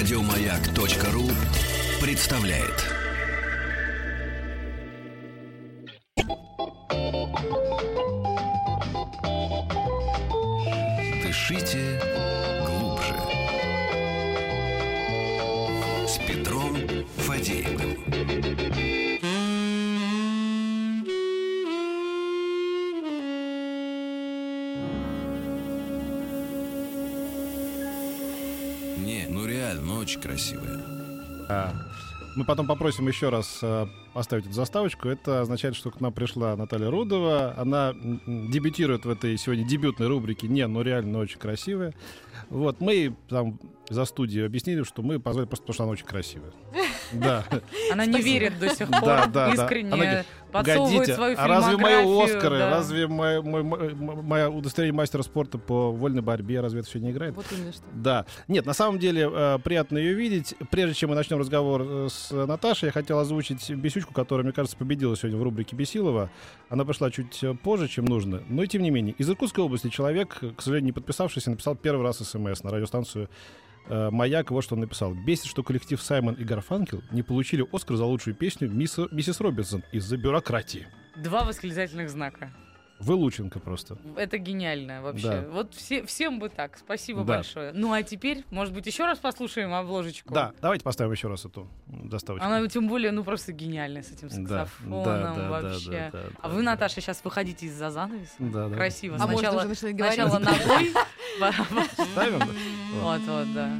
Радиомаяк.ру представляет. Дышите очень красивая. А, Мы потом попросим еще раз э, поставить эту заставочку. Это означает, что к нам пришла Наталья Рудова. Она дебютирует в этой сегодня дебютной рубрике «Не, ну реально очень красивая». Вот, мы там за студию объяснили, что мы позвали просто потому, что она очень красивая. Да. Она не верит до сих пор, Да, да, да. искренне Она говорит, свою а разве мои Оскары, да. разве мое, мое- удостоверение мастера спорта по вольной борьбе, разве это все не играет? Вот именно что. Да. Нет, на самом деле э, приятно ее видеть. Прежде чем мы начнем разговор э, с Наташей, я хотел озвучить бесючку, которая, мне кажется, победила сегодня в рубрике Бесилова. Она пришла чуть э, позже, чем нужно. Но и тем не менее. Из Иркутской области человек, э, к сожалению, не подписавшийся, написал первый раз смс на радиостанцию э, «Маяк». Вот что он написал. «Бесит, что коллектив Саймон и Гарфанкел не получили Оскар за лучшую песню «Мисс- «Миссис Робинсон» из-за бюрократии». Два восклицательных знака. Вы Лученко просто. Это гениально вообще. Да. Вот все, всем бы так. Спасибо Да. большое. Ну а теперь, может быть, еще раз послушаем обложечку? Да, давайте поставим еще раз эту доставочку. Она тем более, ну просто гениальная с этим Да, саксофоном да, да, вообще. да, да, да, а да, вы, да. Наташа, сейчас выходите из-за занавеса. Да, да. Красиво. А может, Сначала, уже начинать говорить? сначала ногой. Ставим? да? Вот, вот, да.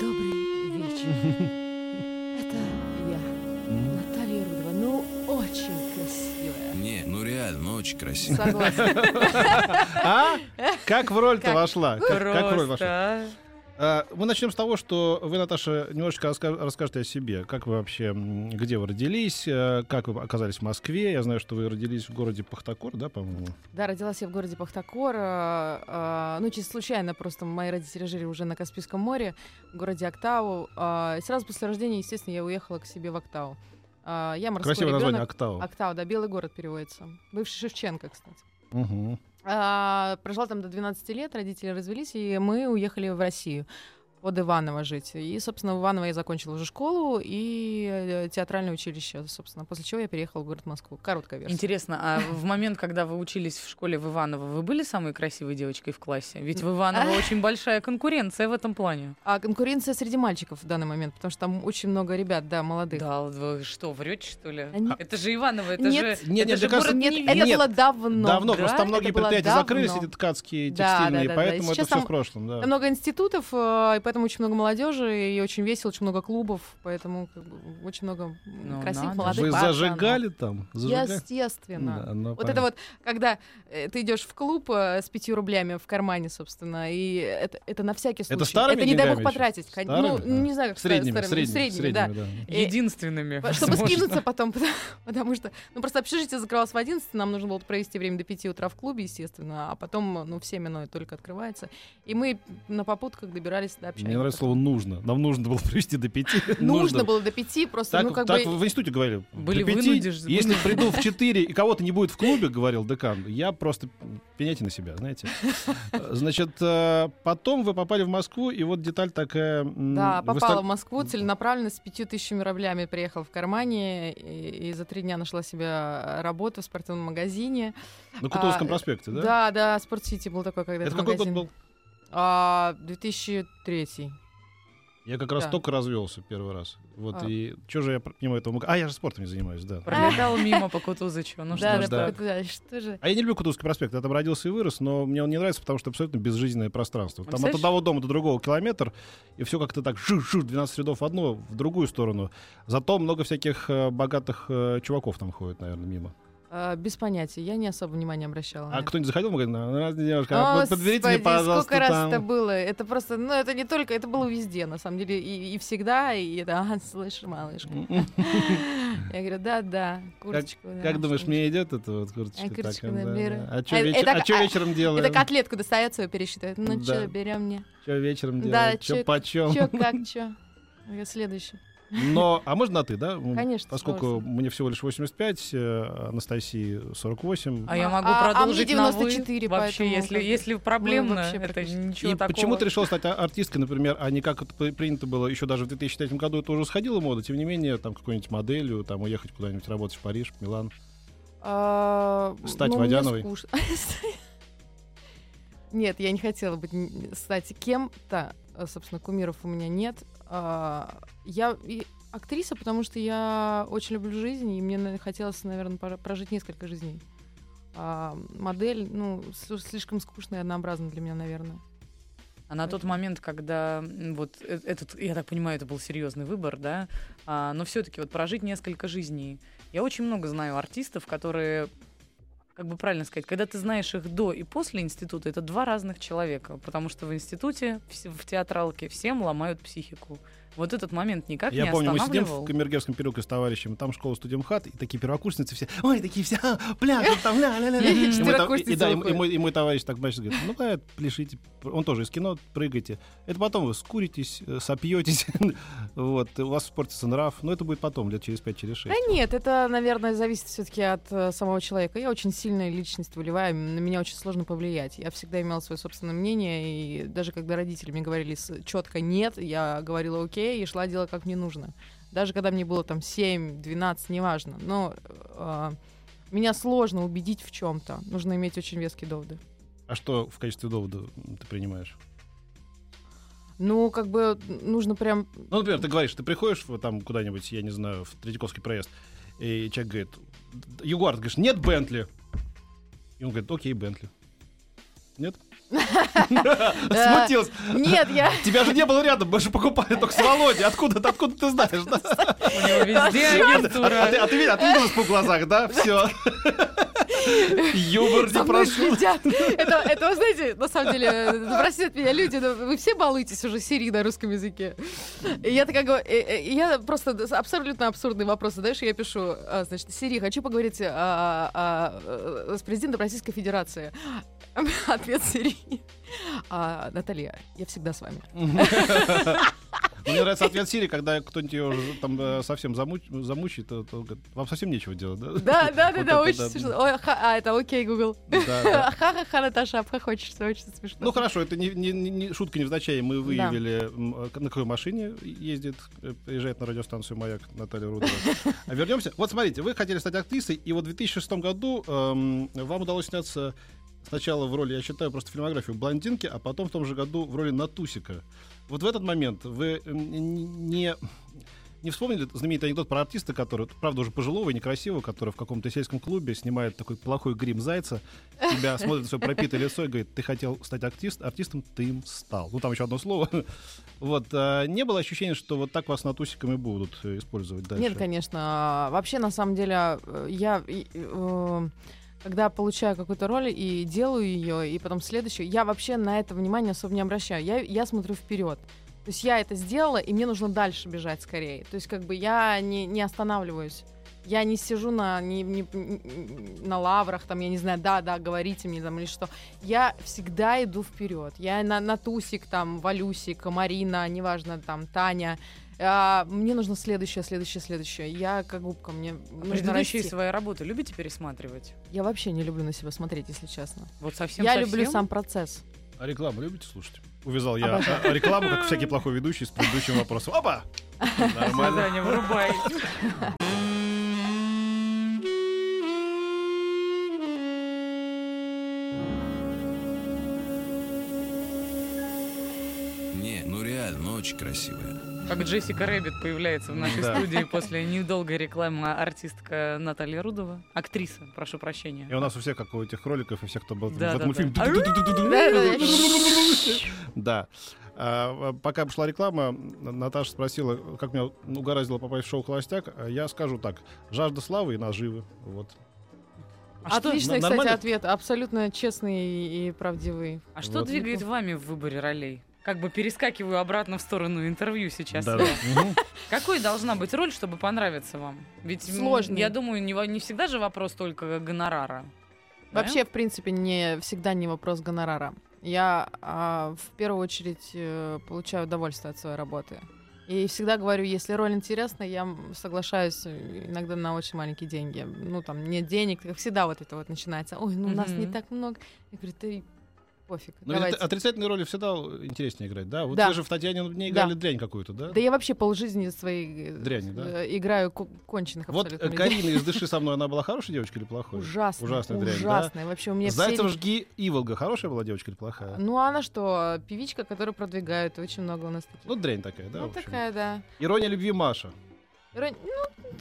Добрый вечер. очень красивая. Согласна. А? Как в роль-то вошла? Как, в роль вошла? Просто. А, Мы начнем с того, что вы, Наташа, немножечко расскажете о себе. Как вы вообще, где вы родились, э, как вы оказались в Москве. Я знаю, что вы родились в городе Пахтакор, да, по-моему? Да, родилась я в городе Пахтакор. а, а, Ну, чисто случайно, просто мои родители жили уже на Каспийском море, в городе Актау. а, И сразу после рождения, естественно, я уехала к себе в Актау. А, Я морской Красивое название, ребенок. Октава. Актау, да, белый город переводится. Бывший Шевченко, кстати. Мгм. А, прожила там до 12 лет, родители развелись, и мы уехали в Россию под Иваново жить. И, собственно, в Иваново я закончила уже школу и э, театральное училище, собственно, после чего я переехала в город Москву. Короткая версия. Интересно, а в момент, когда вы учились в школе в Иваново, вы были самой красивой девочкой в классе? Ведь в Иваново очень большая конкуренция в этом плане. А конкуренция среди мальчиков в данный момент, потому что там очень много ребят, да, молодых. Да, вы что, врете, что ли? Они- Это же Иваново, это Нет. же, Нет, это нет, же кажется, город Нет, это Нет, было давно. Давно, да, просто там многие предприятия давно. закрылись, эти ткацкие, текстильные, да, да, да. поэтому это все в прошлом, да. Много институтов, э, и поэтому очень много молодежи, и очень весело, очень много клубов, поэтому как бы, очень много Ну, красивых надо молодых Вы пацанов. зажигали там? Зажигали? Естественно. Да, ну, Вот понятно. это вот, когда э, ты идешь в клуб э, с пятью рублями в кармане, собственно, и это, это на всякий случай. Это старыми не дай бог потратить. кон- Старыми? Ну, А. не знаю, как Средними, старыми, средними, средними, да. средними, да. Э, Единственными. Чтобы возможно. скинуться потом, потому, потому что, ну, просто общежитие закрывалось в 11, нам нужно было провести время до 5 утра в клубе, естественно, а потом, ну, в 7 оно только открывается. И мы на попутках добирались до общаги. Мне нравится слово «нужно». Нам нужно было привести до пяти. Нужно было до 5, просто, Так, ну, как так бы... в институте говорили. Были до пяти. вынуждены. Если приду в 4 и кого-то не будет в клубе, говорил декан, я просто пеняйте на себя, знаете. Значит, э, потом вы попали в Москву, и вот деталь такая... Да, вы попала стали- в Москву целенаправленно с пятью тысячами рублями приехала в кармане и, и за три дня нашла себе работу в спортивном магазине. На Кутузовском а, проспекте, да? Да, да, Спортсити был такой когда Это какой год был? А, 2003. Я как раз Да. только развелся первый раз. Вот, А. и что же я мимо этого... А, я же спортом не занимаюсь, да. Пролетал мимо по Кутузычу. Ну да, что да, что же? А я не люблю Кутузовский проспект. Я там родился и вырос, но мне он не нравится, потому что абсолютно безжизненное пространство. Там от одного дома до другого километр, и все как-то так шу-шу, 12 рядов в одну, в другую сторону. Зато много всяких э, богатых э, чуваков там ходит, наверное, мимо. А, без понятия, я не особо внимания обращала. А это. кто-нибудь заходил в магазин? «А, здравствуйте, девушка, О, подберите мне, господи, пожалуйста, сколько раз там». это было. Это просто, ну, это не только, это было везде, на самом деле, и, и всегда, и это, а, слышь, малышка. Я говорю, да, да, курточку. да, Как думаешь, мне идет эта вот курточка? А, да, наберу. да. А что А, это- а, вечером делаем? Это котлетку достается, пересчитывает. Ну Да. что, берем мне. Что вечером Да, делаем? Что чё- почем? Чё, как, говорю, Следующий. Но, а можно на ты, да? Конечно, Поскольку удовольствием. мне всего лишь 85, э, Анастасии 48. А я А- могу а- а мне продолжить на вы 94, вообще, поэтому если, если проблемно, вообще это практически- ничего И такого. почему ты решила стать а- артисткой, например, а не как это при- принято было еще даже в 2003 году, это уже сходила мода, тем не менее, там какой-нибудь моделью, там уехать куда-нибудь работать в Париж, Милан. А, Стать ну, Водяновой? Нет, я не хотела быть, стать кем-то. Собственно, кумиров у меня нет. А, Я актриса, потому что я очень люблю жизнь, и мне хотелось, наверное, прожить несколько жизней. А модель, ну, слишком скучная и однообразна для меня, наверное. А на тот момент, когда вот э- этот, я так понимаю, это был серьезный выбор, да, а, но все-таки вот прожить несколько жизней. Я очень много знаю артистов, которые, как бы правильно сказать, когда ты знаешь их до и после института, это два разных человека, потому что в институте, в, театралке всем ломают психику. Вот этот момент никак Я не помню, мы сидим в Камергерском переулке с товарищем, там школа студентхат, и такие первокурсницы все, ой, такие все, а, пляшут там, мой та- Четверокурсницы И мой товарищ так, значит, говорит, ну, да, пляшите, он тоже из кино, прыгайте. Это потом вы скуритесь, э, сопьетесь, вот, у вас испортится нрав, но это будет потом, лет через пять, через шесть. Да нет, это, наверное, зависит все-таки от э, самого человека. Я очень сильная личность волевая, на меня очень сложно повлиять. Я всегда имела свое собственное мнение, и даже когда родители мне говорили четко нет, я говорила окей и шла делать как мне нужно. Даже когда мне было там 7, 12, неважно. Но э, меня сложно убедить в чем-то. Нужно иметь очень веские доводы. А что в качестве довода ты принимаешь? Ну, как бы нужно прям... Ну, например, ты говоришь, ты приходишь там куда-нибудь, я не знаю, в Третьяковский проезд, и человек говорит, Егор, ты говоришь, нет Бентли. И он говорит, окей, Бентли. Нет? Смутился. Нет, я... Тебя же не было рядом, мы же покупали только с Володей. Откуда, ты- откуда ты знаешь? У него везде А ты, агентура. а ты видел, а ты видел испуг в глазах, да? Все. Юмор не прошел. Это, это, знаете, на самом деле, э, простят меня люди, но вы все балуетесь уже серии на русском языке. И я такая говорю, э, э, я просто абсолютно абсурдные вопросы, знаешь, я пишу, а, значит, Сири, хочу поговорить а, а, э, с президентом Российской Федерации. Ответ Сири. А, Наталья, я всегда с вами. Мне нравится ответ Сири, когда кто-нибудь ее там э, совсем замуч- замучит, то вам совсем нечего делать, да? Да, да, да, да, очень смешно. А, это окей, Google. Ха-ха-ха, Наташа, обхохочешься, очень смешно. Ну хорошо, это не, шутка невзначай. Мы выявили, э, на какой машине ездит, э, приезжает на радиостанцию «Маяк» Наталья Рудова. А вернемся. Вот смотрите, вы хотели стать актрисой, и вот в 2006 году эм, вам удалось сняться сначала в роли, я считаю, просто фильмографию «Блондинки», а потом в том же году в роли Натусика. Вот в этот момент вы н- не... Не вспомнили знаменитый анекдот про артиста, который, правда, уже пожилого и некрасивого, который в каком-то сельском клубе снимает такой плохой грим зайца, тебя смотрит на свое пропитое лицо и говорит, ты хотел стать артист, артистом, ты им стал. Ну, там еще одно слово. Вот. а не было ощущения, что вот так вас натусиками будут э, использовать дальше? Нет, конечно. А, Вообще, на самом деле, э, я и, э, когда получаю какую-то роль и делаю ее, и потом следующую, я вообще на это внимание особо не обращаю. Я, я смотрю вперед. То есть я это сделала, и мне нужно дальше бежать скорее. То есть как бы я не, не останавливаюсь. Я не сижу на, не, не- на лаврах, там, я не знаю, да, да, говорите мне там или что. Я всегда иду вперед. Я на, на Тусик, там, Валюсик, Марина, неважно, там, Таня. А, мне нужно следующее, следующее, следующее. Я как губка, мне нужно Предыдущие свои работы любите пересматривать? Я вообще не люблю на себя смотреть, если честно. Вот совсем я совсем? люблю сам процесс. А рекламу любите слушать? Увязал я а, рекламу, как всякий плохой ведущий, с предыдущим вопросом. Опа! Нормально. Вырубай. Не, ну реально, ну очень красивая. Как Джессика Рэббит появляется в нашей Да. студии после недолгой рекламы артистка Наталья Рудова. Актриса, прошу прощения. И у нас у всех, как у этих кроликов, и всех, кто был в этом мультфильме. да. Да. А, Пока пошла реклама, Наташа спросила, как меня угораздило попасть в шоу «Холостяк». А Я скажу так. Жажда славы и наживы. Вот. А что, Отличный, н- кстати, ответ. Абсолютно честный и, правдивый. а что двигает вами в выборе ролей? Как бы перескакиваю обратно в сторону интервью сейчас. Да, да. Какой должна быть роль, чтобы понравиться вам? Ведь м, Сложный. я думаю, не, не всегда же вопрос только гонорара. Да? Вообще, в принципе, не всегда не вопрос гонорара. Я а, в первую очередь э, получаю удовольствие от своей работы. И всегда говорю, если роль интересна, я соглашаюсь э, иногда на очень маленькие деньги. Ну, там, нет денег, как всегда вот это вот начинается. Ой, ну, у нас не Мгм. так много. Я говорю, ты пофиг, Но давайте. это- отрицательные роли всегда интереснее играть, да? Вот Да. вы же в Татьяне не Да. играли дрянь какую-то, да? Да я вообще полжизни своей э, Дряни, да? э, играю ко- конченых Вот абсолютно. э, людей. Карина из «Дыши со мной», она была хорошей девочкой или плохой? Ужасная, Ужасная дрянь, да? ужасная. Вообще у меня все... Зайцев жги Иволга. Хорошая была девочка или плохая? Ну, она что, певичка, которая продвигает. Очень много у нас таких. Ну, дрянь такая, да? ну, такая, да. Ирония любви Маша. Ирон-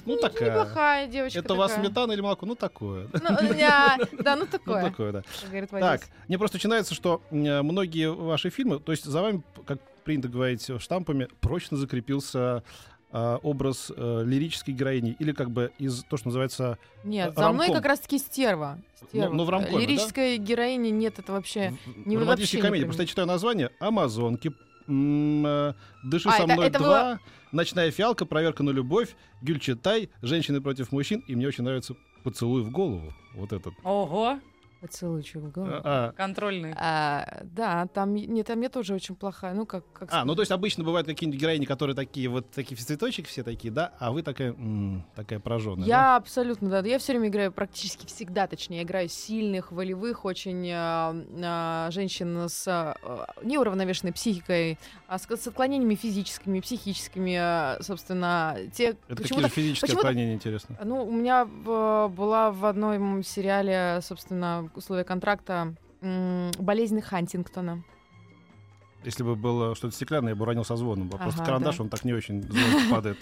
Ну, Ну, такая. неплохая девочка Это у вас такая. сметана или молоко? Ну, такое. Ну, я- да, ну Ну, такое. такое, да. говорит Так, мне просто начинается, что э, многие ваши фильмы, то есть за вами, как принято говорить штампами, прочно закрепился э, образ э, лирической героини или как бы из то, что называется Нет, э, за мной как раз-таки стерва. Стерва. Ну, ну, в ромкоме, да? Лирической героини нет, это вообще... в- не- в романтической комедии. про Просто я читаю название «Амазонки», э, «Дыши А, со это- мной это вы- 2», «Ночная фиалка», «Проверка на любовь», «Гюльчатай», «Женщины против мужчин», и мне очень нравится «Поцелуй в голову». Вот этот. Ого, Поцелуйчик в голову. А, контрольный. А, да, там, нет, там я тоже очень плохая. Ну, как, как а, ну то есть обычно бывают какие-нибудь героини, которые такие вот такие цветочек все такие, да, а вы такая, м, такая прожженная. Я абсолютно, да. Я все время играю, практически всегда, точнее, играю сильных, волевых, очень э, э, женщин с э, неуравновешенной психикой, а с, с отклонениями физическими, психическими, э, собственно, те... Это какие же физические отклонения, интересно? Ну, у меня в- была в одном сериале, собственно, условия контракта м, болезнь Хантингтона. Если бы было что-то стеклянное, я бы уронил со звоном. А Просто Ага, карандаш, да. он так не очень падает.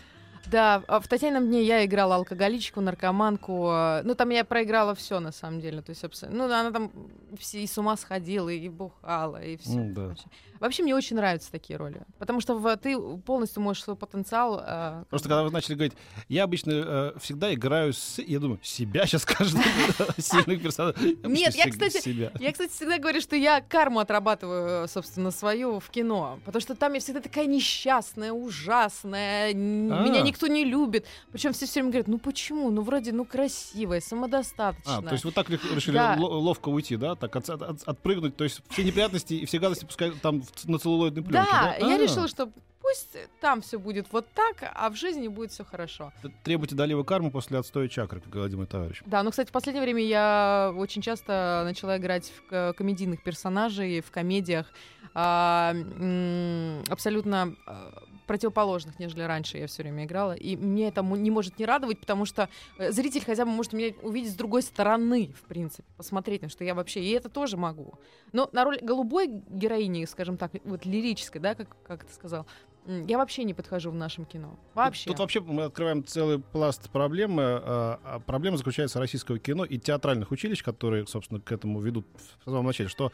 Да, а в «Татьянином дне» я играла алкоголичку, наркоманку. э, Ну, там я проиграла все на самом деле. То есть, абсо- ну, она там все и с ума сходила, и бухала, и все. М, да. Вообще, мне очень нравятся такие роли. Потому что в- ты полностью можешь свой потенциал... э, Просто когда вы начали говорить, я обычно э, всегда играю с... Я думаю, себя сейчас скажет сильных персонажей. Нет, я, кстати. Я, кстати, всегда говорю, что я карму отрабатываю, собственно, свою в кино. Потому что там я всегда такая несчастная, ужасная, А. меня никто не любит. Причем все все время говорят, ну почему? Ну вроде, ну красивая, самодостаточная. А, то есть вот так решили Да. ловко уйти, да? Так от- от- отпрыгнуть, то есть все неприятности и все гадости пускай там на целлулоидной пленке, да, да? я А, решила, что пусть там все будет вот так, а в жизни будет все хорошо. Требуйте долива кармы после отстоя чакры, как говорил мой товарищ. Да, ну, кстати, в последнее время я очень часто начала играть в ко- комедийных персонажей, в комедиях, а, абсолютно а, противоположных, нежели раньше я все время играла. И мне это не может не радовать, потому что э, зритель хотя бы может меня увидеть с другой стороны, в принципе, посмотреть, на что я вообще... И это тоже могу. Но на роль голубой героини, скажем так, вот лирической, да, как, как ты сказал, я вообще не подхожу в нашем кино. Вообще. Тут, тут вообще мы открываем целый пласт проблемы. А, а проблема заключается российского кино и театральных училищ, которые, собственно, к этому ведут в самом начале, что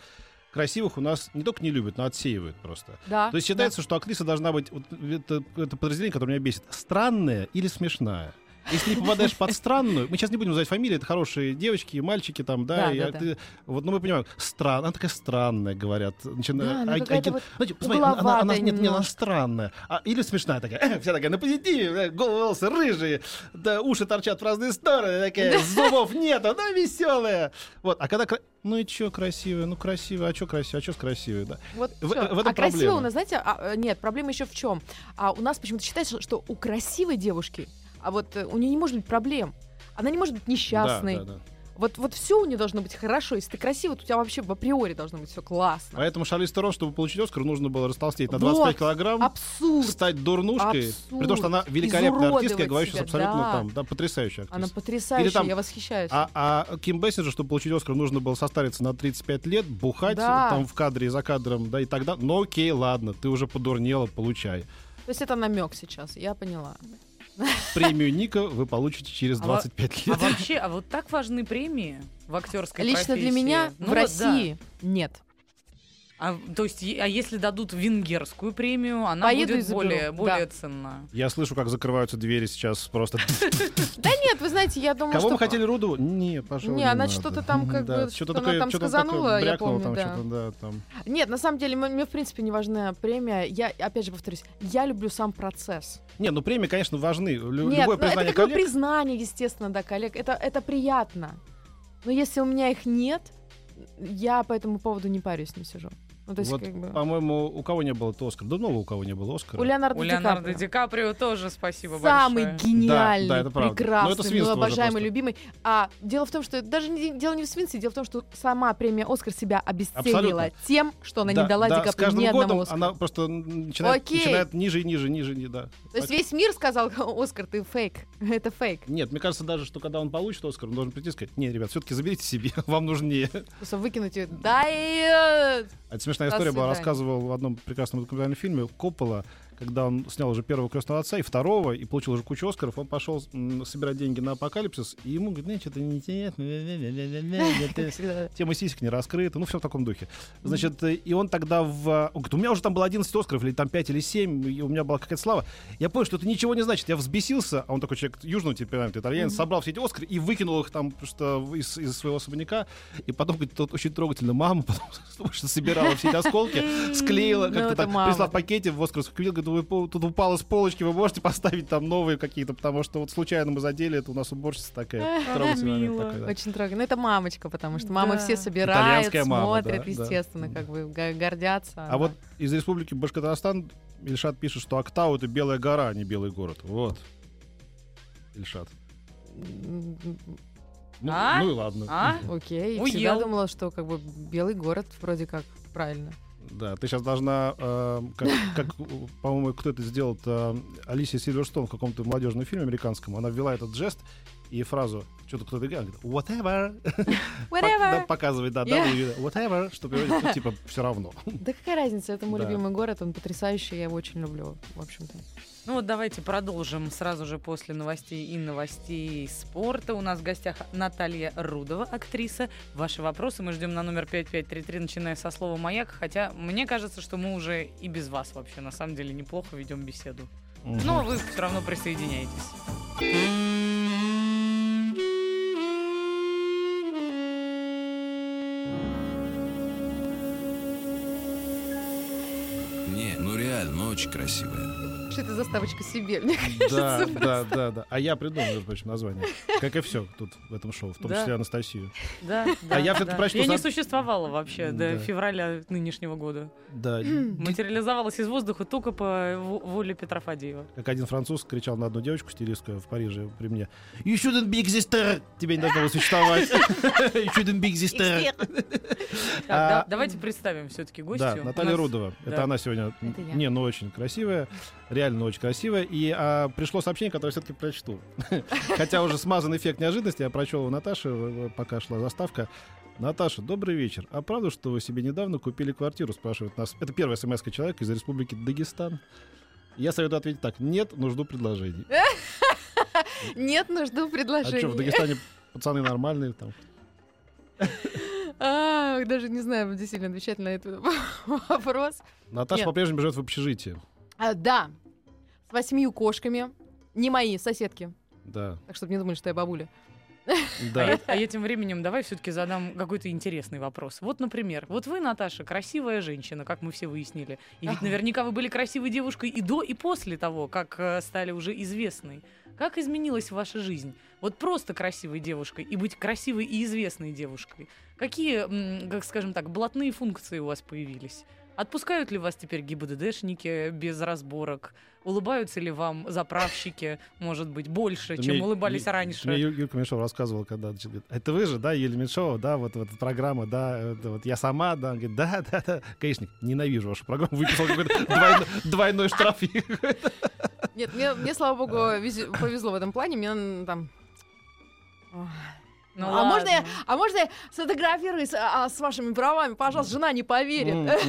красивых у нас не только не любят, но отсеивают просто. да, То есть да. считается, что актриса должна быть, вот это, это подразделение, которое меня бесит, странная или смешная. Если не попадаешь под странную, мы сейчас не будем называть фамилии, это хорошие девочки и мальчики там, да, Да, и да, а да. ты- вот, ну мы понимаем, странная, она такая странная, говорят. Начина- Да, она а- какая-то а- вот знаете, посмотри, она- она, она- угловатая нет, нет, она странная. А, или смешная такая, вся такая на позитиве, э, волосы рыжие, да, уши торчат в разные стороны, такая, зубов нету, да, веселая. Вот, а когда, ну и чё красивая, ну красивая, а чё красивая, а чё с красивой, да. Вот В- всё. в этом а проблема. у нас, знаете, а, э, нет, проблема еще в чем? А у нас почему-то считается, что у красивой девушки, а вот э, у нее не может быть проблем. Она не может быть несчастной. Да, да, да. Вот, вот все у нее должно быть хорошо. Если ты красивый, то у тебя вообще в априори должно быть все классно. Поэтому Шарлиз Терон, чтобы получить Оскар, нужно было растолстеть на Вот. 25 килограмм, Абсурд. стать дурнушкой, Абсурд. при том, что она великолепная артистка, я Изуродовать говорю сейчас абсолютно да. там, да, потрясающая Она актриса. потрясающая, Или там- я восхищаюсь. А, а Ким Бессинджер, чтобы получить Оскар, нужно было состариться на 35 лет, бухать Да. там в кадре и за кадром, да, и тогда, ну окей, ладно, ты уже подурнела, получай. То есть это намек сейчас, я поняла. Премию Ника вы получите через А во- 25 А лет. вообще, а вот так важны премии в актерской Лично для профессии? меня Ну в вот России нет. А, то есть, а если дадут венгерскую премию, она Поеду будет заберу, более, да. более ценна. Я слышу, как закрываются двери сейчас просто. Да нет, вы знаете, я думаю, Кого мы хотели Руду? Не, пожалуйста. Не, она что-то там как бы, что-то она там сказанула, я помню, да. да, там. Нет, на самом деле, мне, в принципе, не важна премия. Я, опять же, повторюсь, я люблю сам процесс. Не, ну премии, конечно, важны. Любое ну, это признание бы коллег. признание, естественно, да, коллег. Это, это приятно. Но если у меня их нет, я по этому поводу не парюсь, не сижу. Ну, то есть, вот, как бы... по-моему, у кого не было это Оскар? Да много у кого не было Оскара. У Леонардо, У Ди Леонардо Каприо. Ди Каприо тоже спасибо Самый большое. гениальный, Да, да, это правда. Ну, это прекрасный, свинство уже обожаемый, просто. любимый. А дело в том, что даже не, дело не в свинстве, дело в том, что сама премия Оскар себя обесценила Абсолютно. тем, что она Да, не дала да, Ди Каприо ни одному годом Оскару. она просто начинает, Окей. начинает ниже и ниже, ниже, не- да. То есть весь мир сказал, Оскар, ты фейк. Это фейк. Нет, мне кажется даже, что когда он получит Оскар, он должен прийти и сказать, не, ребят, все-таки заберите себе, вам нужнее. Просто выкинуть ее. Да и... смешная история была, рассказывал в одном прекрасном документальном фильме Коппола, когда он снял уже первого крестного отца и второго, и получил уже кучу Оскаров, он пошел собирать деньги на апокалипсис, и ему говорит, что-то неинтересно, Как всегда. тема сисек не раскрыта, ну, все в таком духе. Значит, э, и он тогда в... Он говорит, у меня уже там было 11 Оскаров, или там 5 или 7, и у меня была какая-то слава. Я понял, что это ничего не значит. Я взбесился, а он такой человек южного темперамента, итальянец, собрал все эти Оскары и выкинул их там просто из, из своего особняка. И потом, говорит, тут очень трогательно мама, потому что собирала все эти осколки, склеила, Ну, как-то это так, прислала в пакете в Оскаровскую квитку, говорит, «Вы по- тут упало с полочки, вы можете поставить там новые какие-то, потому что вот случайно мы задели, это у нас уборщица такая. Мило. такой, да. Очень трогательно. Ну, это мамочка, потому что Да. все мама, смотрят, да, да. естественно, как бы го- гордятся. А вот из республики Башкортостан Ильшат пишет, что Актау — это белая гора, а не белый город. Вот. Ильшат. Ну, А? ну и ладно. А? Окей, Уел. всегда думала, что как бы белый город вроде как правильно. Да, ты сейчас должна, э, как, как, по-моему, кто это сделал, э, Алисия Сильверстон в каком-то молодежном фильме американском, она ввела этот жест и фразу, что-то кто-то говорит, whatever, да, показывает, да, Yeah. Whatever, что переводит, ну, типа, все равно. Да какая разница, это мой любимый город, он потрясающий, я его очень люблю, в общем-то. Ну вот давайте продолжим сразу же после новостей и новостей спорта. У нас в гостях Наталья Рудова, актриса. Ваши вопросы мы ждем на номер 5533, начиная со слова «Маяк». Хотя мне кажется, что мы уже и без вас вообще на самом деле неплохо ведем беседу. Но вы все равно присоединяйтесь. Не, ну очень красивая. Что это заставочка себе, мне Да, кажется. да, да, да. А я придумал, между прочим, название. Как и все тут в этом шоу, в том Да. числе Анастасию. Да, да, я всё-таки да. прочту Я не за- существовала вообще до Да. февраля нынешнего года. Да, Материализовалась из воздуха только по во- воле Петра Фадеева. как один француз кричал на одну девочку стилистскую в Париже при мне. You shouldn't be exister! Тебе не должно было существовать. You shouldn't be exister! А, да- давайте представим все-таки гостью. Да, Наталья Рудова. Это она сегодня, Это я. не, ну очень красивая, реально очень красивая. И а, пришло сообщение, которое все-таки прочту. Хотя уже смазан эффект неожиданности, я прочел у Наташи, пока шла заставка. Наташа, добрый вечер. А правда, что вы себе недавно купили квартиру, спрашивает нас. Это первая смс человека из республики Дагестан. Я советую ответить так. Нет, но жду предложений. Нет, ну жду А предложения. что, в Дагестане пацаны нормальные там? А, даже не знаю, действительно отвечать на этот вопрос. Наташа Нет. по-прежнему живет в общежитии. А, да, с восьмию кошками. Не мои, соседки. Да, Так, чтобы не думали, что я бабуля. А, да. я, а я тем временем давай все-таки задам какой-то интересный вопрос. Вот, например, вот вы, Наташа, красивая женщина, как мы все выяснили. И ведь наверняка вы были красивой девушкой и до, и после того, как э, стали уже известной. Как изменилась ваша жизнь? Вот просто красивой девушкой и быть красивой и известной девушкой. Какие, как скажем так, блатные функции у вас появились? Отпускают ли вас теперь ГИБДДшники без разборок? Улыбаются ли вам заправщики, может быть, больше, чем Мне- улыбались мне- раньше? Мне Ю- Юлька Меньшова рассказывала, когда значит, говорит, это вы же, да, Юлия Меньшова, да, вот, вот эта программа, да, это вот я сама, да, Она говорит, да, да, да, конечно, ненавижу вашу программу, выписал какой-то двойной, двойной штраф. Нет, мне, мне, слава богу, повезло в этом плане. Мне там... Ну а, можно я, а можно я сфотографируюсь а, а, с вашими правами? Пожалуйста, жена не поверит.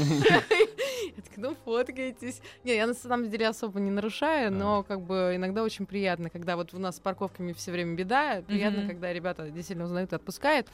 Я такая, ну фоткайтесь. Не, я на самом деле особо не нарушаю, но как бы иногда очень приятно, когда вот у нас с парковками все время беда, приятно, когда ребята действительно узнают и отпускают.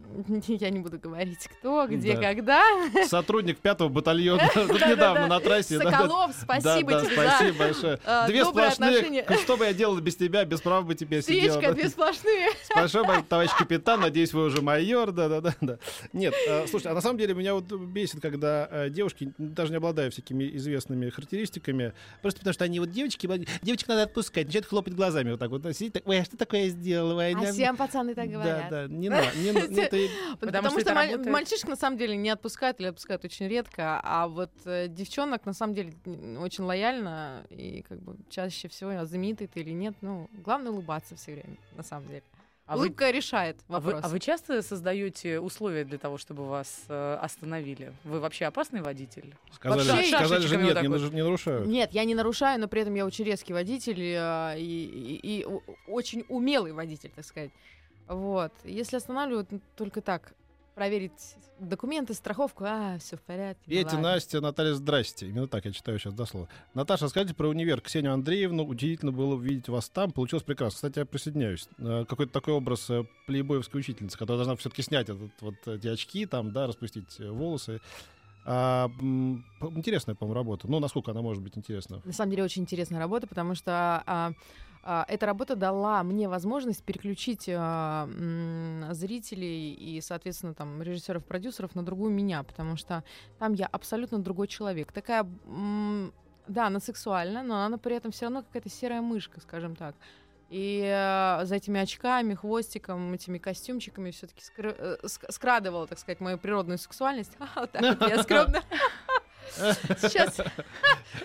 Я не буду говорить, кто, где, Да. когда. Сотрудник пятого батальона, недавно на трассе. да, да. Соколов, спасибо да, да, тебе. да. спасибо большое. А, Две сплошные. Что бы я делал без тебя, без прав бы теперь сидел. Свечка, две сплошные. Большое, бо- товарищ капитан, надеюсь, вы уже майор, да-да-да. да. Нет, э, слушай, а на самом деле меня вот бесит, когда э, девушки, даже не обладая всякими известными характеристиками, просто потому что они вот девочки, девочек надо отпускать, начинают хлопать глазами вот так вот, так, ой, а что такое я сделала? А да, всем пацаны так да, говорят. да, не надо, Или Потому Потому, что что, работает. мальчишек на самом деле не отпускают или отпускают очень редко, а вот э, девчонок на самом деле очень лояльно и как бы чаще всего а знаменитый ты или нет, ну главное улыбаться все время на самом деле. А вы, Улыбка решает а вы- вопрос. а вы часто создаете условия для того, чтобы вас э, остановили? Вы вообще опасный водитель? сказали, Вообще сказали же нет, вот не, не нарушают. Нет, я не нарушаю, но при этом я очень резкий водитель э, и, и- и очень умелый водитель, так сказать. Вот. Если останавливают, ну, только так. Проверить документы, страховку, а, все в порядке. ну Петя, ладно. Настя, Наталья, здрасте. Именно так я читаю сейчас дословно. Наташа, расскажите про универ. Ксению Андреевну. Удивительно было увидеть вас там. Получилось прекрасно. Кстати, я присоединяюсь. Э, Какой-то такой образ э, плейбоевской учительницы, которая должна все-таки снять этот, вот эти очки, там, да, распустить э, волосы. А, интересная, по-моему, работа. Ну, насколько она может быть интересна? На самом деле очень интересная работа, потому что а, эта работа дала мне возможность переключить а, зрителей и, соответственно, там режиссеров, продюсеров на другую меня, потому что там я абсолютно другой человек. Такая, да, она сексуальна, но она при этом все равно какая-то серая мышка, скажем так. И э, за этими очками, хвостиком, этими костюмчиками все-таки скрадывала, так сказать, мою природную сексуальность. Вот так вот я скромно. Сейчас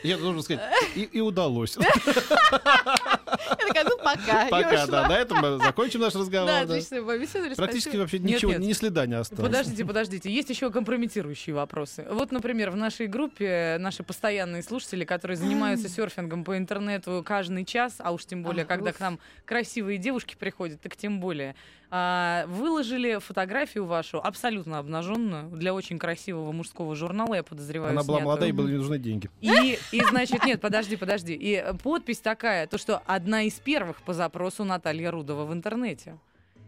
Я должен сказать, и, и удалось. Я такая, ну пока. Пока, да. На этом мы закончим наш разговор. Да, отлично, побеседовали. Практически вообще ничего, ни следа не осталось. Подождите, подождите. Есть еще компрометирующие вопросы. Вот, например, в нашей группе наши постоянные слушатели, которые занимаются серфингом по интернету каждый час, а уж тем более, когда к нам красивые девушки приходят, так тем более, а, выложили фотографию вашу абсолютно обнаженную для очень красивого мужского журнала, я подозреваю. Она была молодая и были не нужны деньги. И, и, значит, нет, подожди, подожди. И подпись такая, то, что одна из первых по запросу Наталья Рудова в интернете.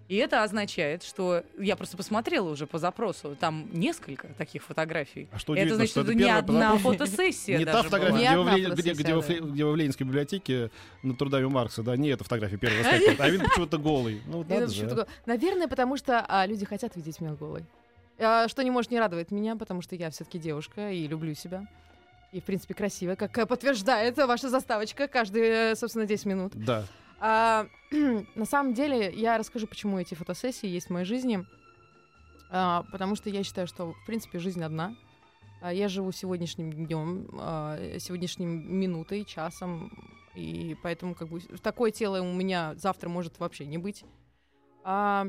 И это означает, что я просто посмотрела уже по запросу, там несколько таких фотографий. А что это значит, что что это не одна фотосессия Не та фотография, где, вы в одна Ле- где, где, вы в фотосессия, Ле- где вы в Ленинской библиотеке над трудами Маркса, да, не эта фотография первая скакивает, а вид почему-то голый. Ну, а. Наверное, потому что а, люди хотят видеть меня голой. А, Что не может не радовать меня, потому что я все-таки девушка и люблю себя. И, в принципе, красивая, как э, подтверждает ваша заставочка каждые, э, собственно, 10 минут. Да. А, на самом деле, я расскажу, почему эти фотосессии есть в моей жизни. А, потому что я считаю, что, в принципе, жизнь одна. А, я живу сегодняшним днем, сегодняшним минутой, часом. И поэтому, как бы, такое тело у меня завтра может вообще не быть. А,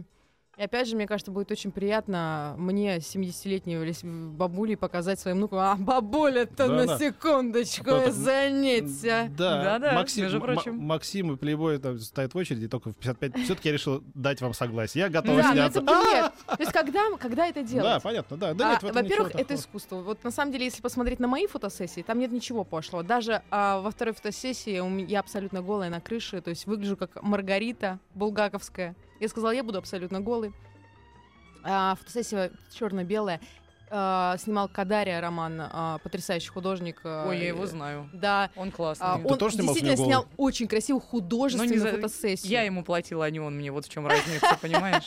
и опять же, мне кажется, будет очень приятно мне, 70-летней или с- бабуле, показать своим внукам, а бабуля-то Да, на да. секундочку, А потом- заметься. Да, Да-да, Максим, между прочим. М- Максим и Плейбой там стоят в очереди, только в 55. Все-таки я решил дать вам согласие. Я готов Да, сняться. это бред. То есть когда, когда это делать? Да, понятно, да. Да А, нет, Во-первых, это искусство. Вот на самом деле, если посмотреть на мои фотосессии, там нет ничего пошлого. Даже а, во второй фотосессии я абсолютно голая на крыше, то есть выгляжу как Маргарита Булгаковская. Я сказала, я буду абсолютно голый. А, фотосессия черно-белая. А, снимал Кадария Роман, а, потрясающий художник. а, Ой, я его знаю. Да, Он классный. а, он тоже действительно снял очень красивую художественную Ну, за- фотосессию. Я ему платила, а не он мне. Вот в чем разница, понимаешь?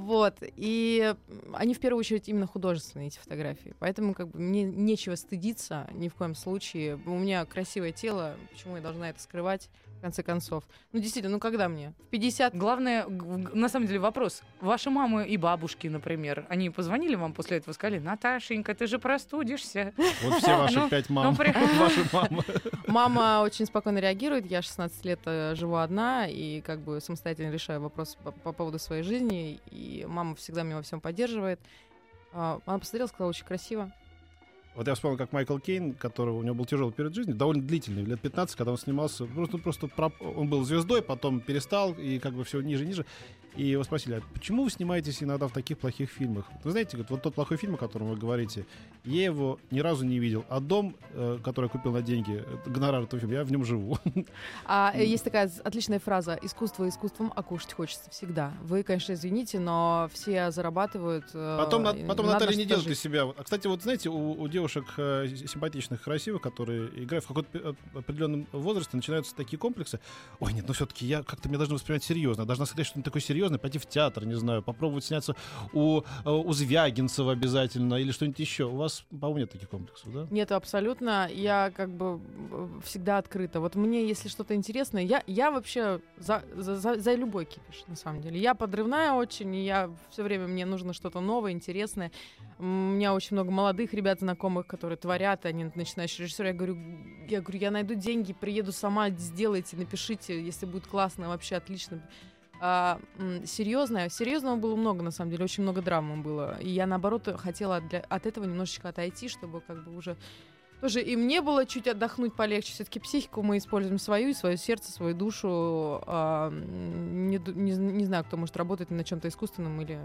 Вот. И они в первую очередь именно художественные, эти фотографии. Поэтому как бы мне нечего стыдиться ни в коем случае. У меня красивое тело, почему я должна это скрывать, в конце концов? Ну, действительно, ну когда мне? В 50? Главное, на самом деле вопрос. Ваши мамы и бабушки, например, они позвонили вам после этого, сказали, Наташенька, ты же простудишься. Вот все ваши Ну, пять мам. ну, Ваши мамы. Мама очень спокойно реагирует. Я 16 лет э, живу одна и как бы самостоятельно решаю вопрос по, по поводу своей жизни. И мама всегда меня во всем поддерживает. А, Она посмотрела, сказала, очень красиво. Вот я вспомнил, как Майкл Кейн, которого у него был тяжелый период жизни, довольно длительный, лет 15, когда он снимался, просто, просто проп- он был звездой, потом перестал, и как бы все ниже и ниже. И его спросили, а почему вы снимаетесь иногда в таких плохих фильмах? Вы знаете, говорит, вот тот плохой фильм, о котором вы говорите, я его ни разу не видел, а дом, э, который я купил на деньги, гонорар этого фильма, я в нем живу. А э, есть такая отличная фраза «Искусство искусством, а кушать хочется всегда». Вы, конечно, извините, но все зарабатывают. э, Потом, на- потом Наталья не делает из жить. себя. А, кстати, вот знаете, у, у девушек симпатичных, красивых, которые играют в каком-то определенном возрасте, начинаются такие комплексы. Ой, нет, ну все-таки я как-то меня должны воспринимать серьезно. Я должна сказать что-нибудь такое серьезное, серьезное, пойти в театр, не знаю, попробовать сняться у, э, у Звягинцева обязательно или что-нибудь еще. У вас, по-моему, нет таких комплексов, да? Нет, абсолютно. Я как бы э, всегда открыта. Вот мне, если что-то интересное, я, я вообще за, за, за, за любой кипиш, на самом деле. Я подрывная очень, и я все время, мне нужно что-то новое, интересное. У меня очень много молодых ребят, знакомых, которые творят, они начинающие режиссеры. Я говорю, я говорю, я найду деньги, приеду сама, сделайте, напишите, если будет классно, вообще отлично. А, серьезное, серьезного было много, на самом деле, очень много драмы было. И я, наоборот, хотела для, от этого немножечко отойти, чтобы как бы уже тоже и мне было чуть отдохнуть полегче. Все-таки психику мы используем свою, и свое сердце, свою душу. А, не, не, не знаю, кто может работать на чем-то искусственном или.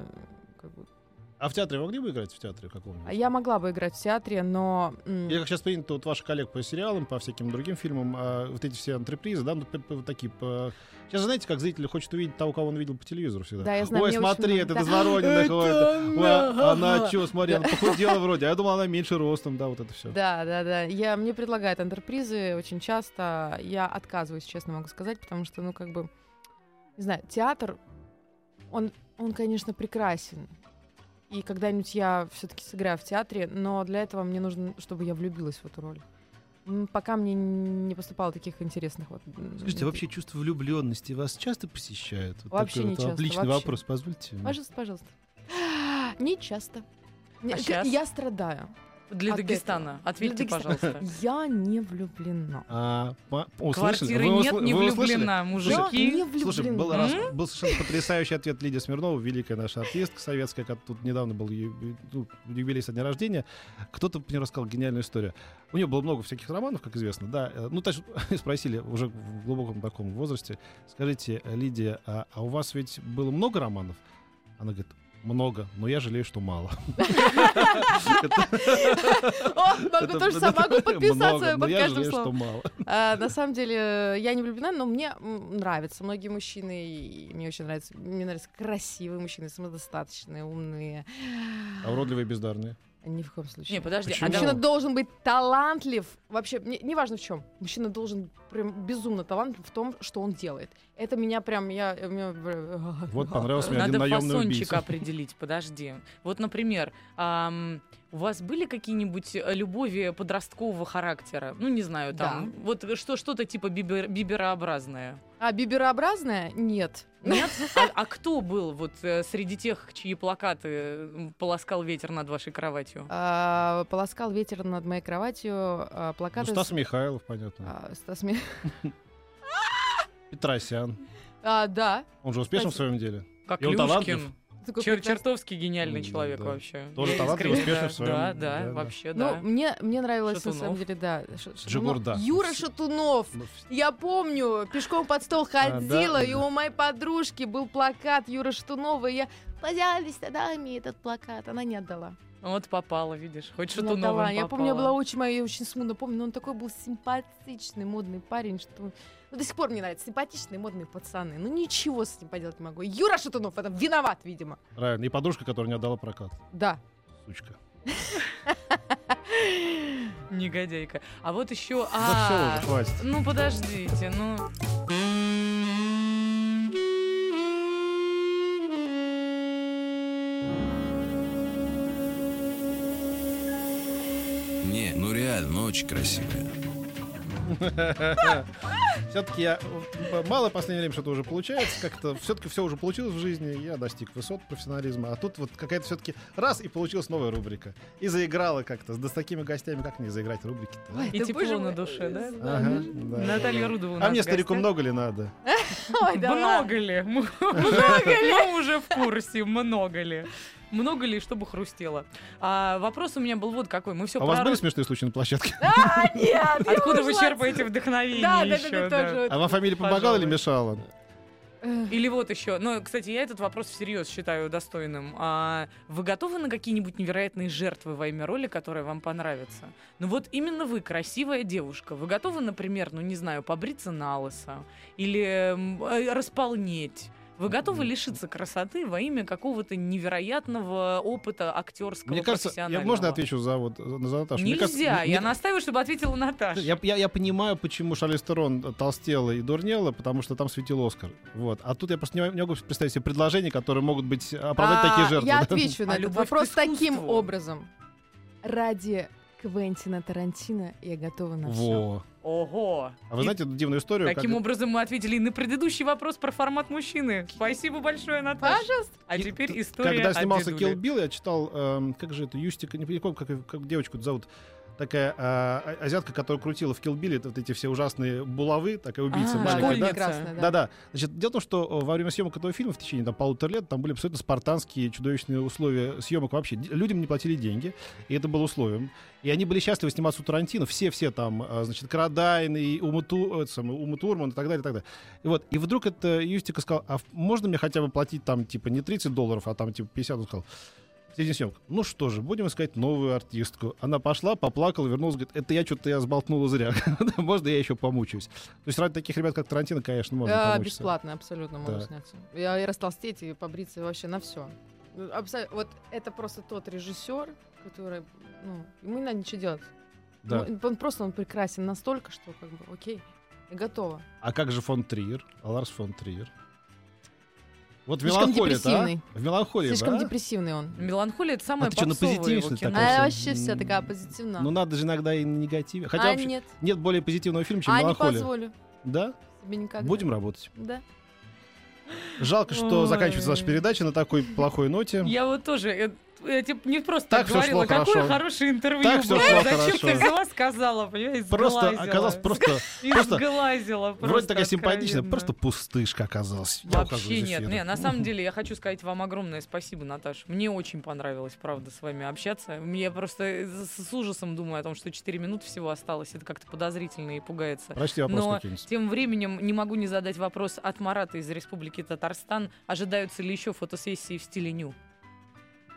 А в театре могли бы играть в театре каком-нибудь? Я могла бы играть в театре, но Или как сейчас принято вот ваших коллег по сериалам, по всяким другим фильмам, а, вот эти все антрепризы, да, ну, вот такие. по- Сейчас знаете, как зритель хочет увидеть того, кого он видел по телевизору всегда. Да, я знаю, Ой, очень смотри, это да. из Ворониных. ой, это- Это ой, а она она. что, смотри, она похудела вроде, а я думал, она меньше ростом, да, вот это все. Да, да, да. Я, мне предлагают антрепризы очень часто. Я отказываюсь, честно могу сказать, потому что, ну, как бы, не знаю, театр, он, он конечно, прекрасен. И когда-нибудь я все-таки сыграю в театре, но для этого мне нужно, чтобы я влюбилась в эту роль. Пока мне не поступало таких интересных вот. Скажите, а вообще чувство влюбленности вас часто посещает? Вот Вообще такой не вот часто, Отличный вообще. вопрос, позвольте. Пожалуйста, пожалуйста. Не часто. А? Я страдаю. Для От Дагестана. этого. Ответьте, Для пожалуйста. Я не влюблена. А, по- услышали? Квартиры Вы нет, не вы услышали? влюблена. Я Мужики. не Слушай, был, влюблена. раз, был совершенно потрясающий ответ Лидии Смирновой, великая наша артистка советская, как тут недавно был ю- ну, юбилей со дня рождения. Кто-то мне рассказал гениальную историю. У нее было много всяких романов, как известно, да. Э, Ну, то есть спросили уже в глубоком таком возрасте, скажите, Лидия, а, а у вас ведь было много романов? Она говорит, много, но я жалею, что мало. О, могу тоже сама могу подписаться под каждым словом. А, На самом деле, я не влюблена, но мне нравятся многие мужчины, и мне очень нравятся, мне нравятся красивые мужчины, самодостаточные, умные. А уродливые и бездарные? Ни в коем случае. Не, подожди, Почему? а Мужчина должен быть талантлив. Вообще, не- неважно в чем. Мужчина должен прям безумно талантлив в том, что он делает. Это меня прям, я... меня- Вот понравился мне один Надо наемный фасончик убийца. определить, подожди. Вот, например, ам, у вас были какие-нибудь э, любови подросткового характера? Ну, не знаю, там, вот что, что-то типа бибер- биберообразное. А биберообразная? Нет. Нет? А, а кто был вот э, среди тех, чьи плакаты полоскал ветер над вашей кроватью? А, полоскал ветер над моей кроватью, а, Ну, плакаты... Стас с- Михайлов, понятно. а, Стас Ми- Петросян. А, да. Он же успешен в своем деле. Как и он талантлив? Такой Чер- прекрасный. чертовски гениальный человек да. вообще. Тоже талантливый, успешный да, в своем- Да, да, да, да. вообще, Ну, да. мне, мне нравилось на Шатунов. самом деле, да. Ш- Шатунов. Джигурда. Юра Шатунов. Ну, Я помню, пешком под стол ходила, да? и у моей подружки был плакат Юры Шатунова, и я поделялись тогда мне этот плакат. Она не отдала. Вот попала, видишь, хоть Не что-то новое Я помню, я была очень моя, я очень смутно помню, но он такой был симпатичный, модный парень, что... Ну, до сих пор мне нравятся симпатичные, модные пацаны. Ну, ничего с ним поделать не могу. Юра Шатунов в этом виноват, видимо. Правильно. И подружка, которая не отдала прокат. Да. Сучка. Негодяйка. А вот еще... Да все А, уже, хватит. ну подождите, ну... Не, ну реально, ну очень красивая. Все-таки я мало в последнее время что-то уже получается. Как-то все-таки все уже получилось в жизни. Я достиг высот профессионализма. А тут вот какая-то все-таки раз и получилась новая рубрика. И заиграла как-то. Да с такими гостями как не заиграть рубрики-то? а? И тепло на душе, да? Ага, да. Наталья Рудова А мне, старику, много ли надо? Ой, да Много ли? Мы уже в курсе, много ли. Много ли, чтобы хрустело? А вопрос у меня был вот какой. Мы все А у вас были смешные случаи на площадке? А, нет, Откуда вы черпаете вдохновение Да, да, да, тоже. А вам фамилия помогала или мешала? Или вот еще. Ну, кстати, я этот вопрос всерьез считаю достойным. А вы готовы на какие-нибудь невероятные жертвы во имя роли, которые вам понравятся? Ну вот именно вы, красивая девушка, вы готовы, например, ну не знаю, побриться на лысо или э, располнеть? Вы готовы лишиться красоты во имя какого-то невероятного опыта актерского, Мне кажется, я, можно отвечу за, вот, за Наташу? Мне Нельзя. кажется, я мне- настаиваю, чтобы ответила Наташа. Я, я, я понимаю, почему Шарлиз Терон толстела и дурнела, потому что там светил Оскар. Вот. А тут я просто не, не могу представить себе предложения, которые могут быть оправдать А, такие жертвы. Я отвечу на А этот к вопрос таким образом. Ради Квентина Тарантино я готова на все. Во. Ого. А вы И знаете эту дивную историю? Таким как- образом мы ответили и на предыдущий вопрос про формат мужчины. Спасибо большое, Наташа. Пожалуйста. А И теперь история Когда снимался. Kill Билл, я читал, эм, как же это, Юстика, не помню, как, как девочку зовут, такая а, азиатка, которая крутила в Bill вот эти все ужасные булавы, такая убийца А, маленькая, да? школьница. Прекрасно, да. Да-да. Значит, дело в том, что э, во время съемок этого фильма в течение там, полутора лет там были абсолютно спартанские, чудовищные условия съемок вообще. Людям не платили деньги, и это было условием. И они были счастливы сниматься у Тарантино. Все-все там, э, значит, Карадайн и Ума, Ту- э, это самое, Ума Турман и так далее, и так далее. И вот, и вдруг это Юстика сказал, а можно мне хотя бы платить там, типа, не 30 долларов, а там, типа, 50? Он сказал, середине съемок. Ну что же, будем искать новую артистку. Она пошла, поплакала, вернулась, говорит, это я что-то я сболтнула зря. можно я еще помучаюсь? То есть ради таких ребят, как Тарантино, конечно, можно А, помучиться. бесплатно, абсолютно Да. сняться. Я и растолстеть, и побриться, вообще на все. Вот это просто тот режиссер, который, ну, ему не надо ничего делать. Да. Ну, он просто он прекрасен настолько, что как бы, окей, я готова. А как же фон Триер? Ларс фон Триер? Вот меланхолия депрессивный. В меланхолии, Слишком да? депрессивный он. Меланхолия это самое А ты чё, на позитиве, что ли, такая? А вообще вся такая позитивная. Ну надо же иногда и на негативе. Хотя а вообще нет, нет более позитивного фильма, чем а не меланхолия. позволю Да? себе никогда. Будем работать. Да. Жалко, что Ой. заканчивается наша передача на такой плохой ноте. Я вот тоже, я, тебе не просто Так так, говорила, какое хорошо. хорошее интервью Так было. Зачем хорошо. ты взяла, сказала, понимаешь, Просто оказалось просто... Просто- Вроде просто такая симпатичная, просто пустышка оказалась. Вообще нет. Не, на самом деле я хочу сказать вам огромное спасибо, Наташа. Мне очень понравилось, правда, с вами общаться. Мне просто с, ужасом думаю о том, что 4 минуты всего осталось. Это как-то подозрительно и пугается. Прочти вопрос Но тем временем не могу не задать вопрос от Марата из Республики Татарстан. Ожидаются ли еще фотосессии в стиле ню?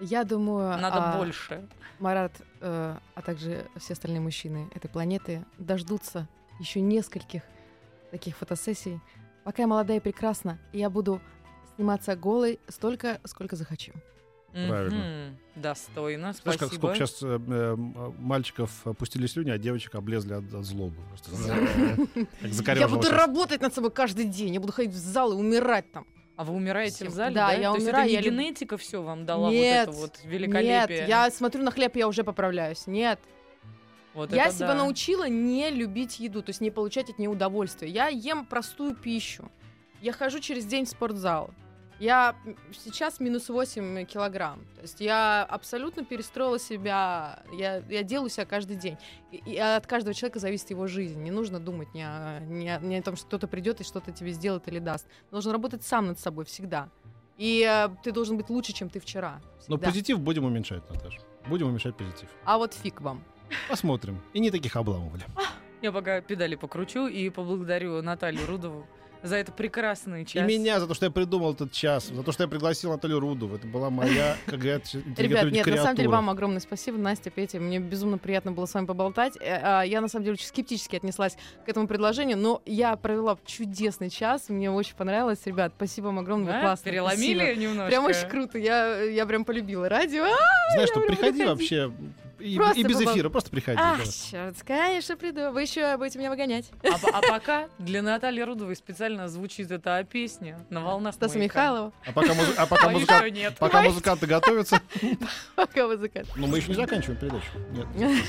Я думаю, Надо а, больше. Марат, э, а также все остальные мужчины этой планеты дождутся еще нескольких таких фотосессий. Пока я молодая и прекрасна, я буду сниматься голой столько, сколько захочу. Правильно. Мгм. Достойно, Знаешь, спасибо. как, сколько сейчас мальчиков опустили слюни, а девочек облезли от, от злобы. Я буду работать над собой каждый день. Я буду ходить в зал и умирать там. А вы умираете Всем. в зале, Да, да? я То есть умираю, это я не люб- генетика все вам дала Нет, вот это вот великолепие? Нет, я смотрю на хлеб, я уже поправляюсь. Нет. Вот я это себя да. научила не любить еду, то есть не получать от нее удовольствие. Я ем простую пищу. Я хожу через день в спортзал. Я сейчас минус 8 килограмм. То есть я абсолютно перестроила себя. Я, я делаю себя каждый день. И, и от каждого человека зависит его жизнь. Не нужно думать ни о, ни о- ни о том, что кто-то придет и что-то тебе сделает или даст. Ты должен работать сам над собой всегда. И э, ты должен быть лучше, чем ты вчера. Но Всегда. позитив будем уменьшать, Наташа. Будем уменьшать позитив. А вот фиг вам. Посмотрим. И не таких обламывали. Я пока педали покручу и поблагодарю Наталью Рудову за это прекрасный час. И меня за то, что я придумал этот час, за то, что я пригласил Наталью Рудову. Это была моя, как говорят, Ребят, нет, на самом деле вам огромное спасибо, Настя, Петя. Мне безумно приятно было с вами поболтать. Э, а, Я, на самом деле, очень скептически отнеслась к этому предложению, но я провела чудесный час. Мне очень понравилось. Ребят, спасибо вам огромное, Да? вы классно. Переломили спасибо. немножко. Прям очень круто. Я, я прям полюбила радио. А, Знаешь что, приходи вообще. И, Просто и без побол- эфира, просто приходи. Ах, да. черт, конечно, приду. Вы еще будете меня выгонять. А, а пока для Натальи Рудовой специально звучит эта песня на волнах Стаса. Михайлова. А пока, музы- а пока, А музыка- нет. пока музыканты готовятся. Пока музыкант. Но мы еще не заканчиваем передачу. Нет.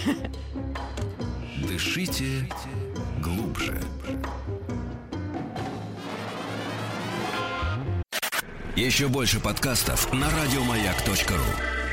Дышите глубже. Еще больше подкастов на радиомаяк.ру.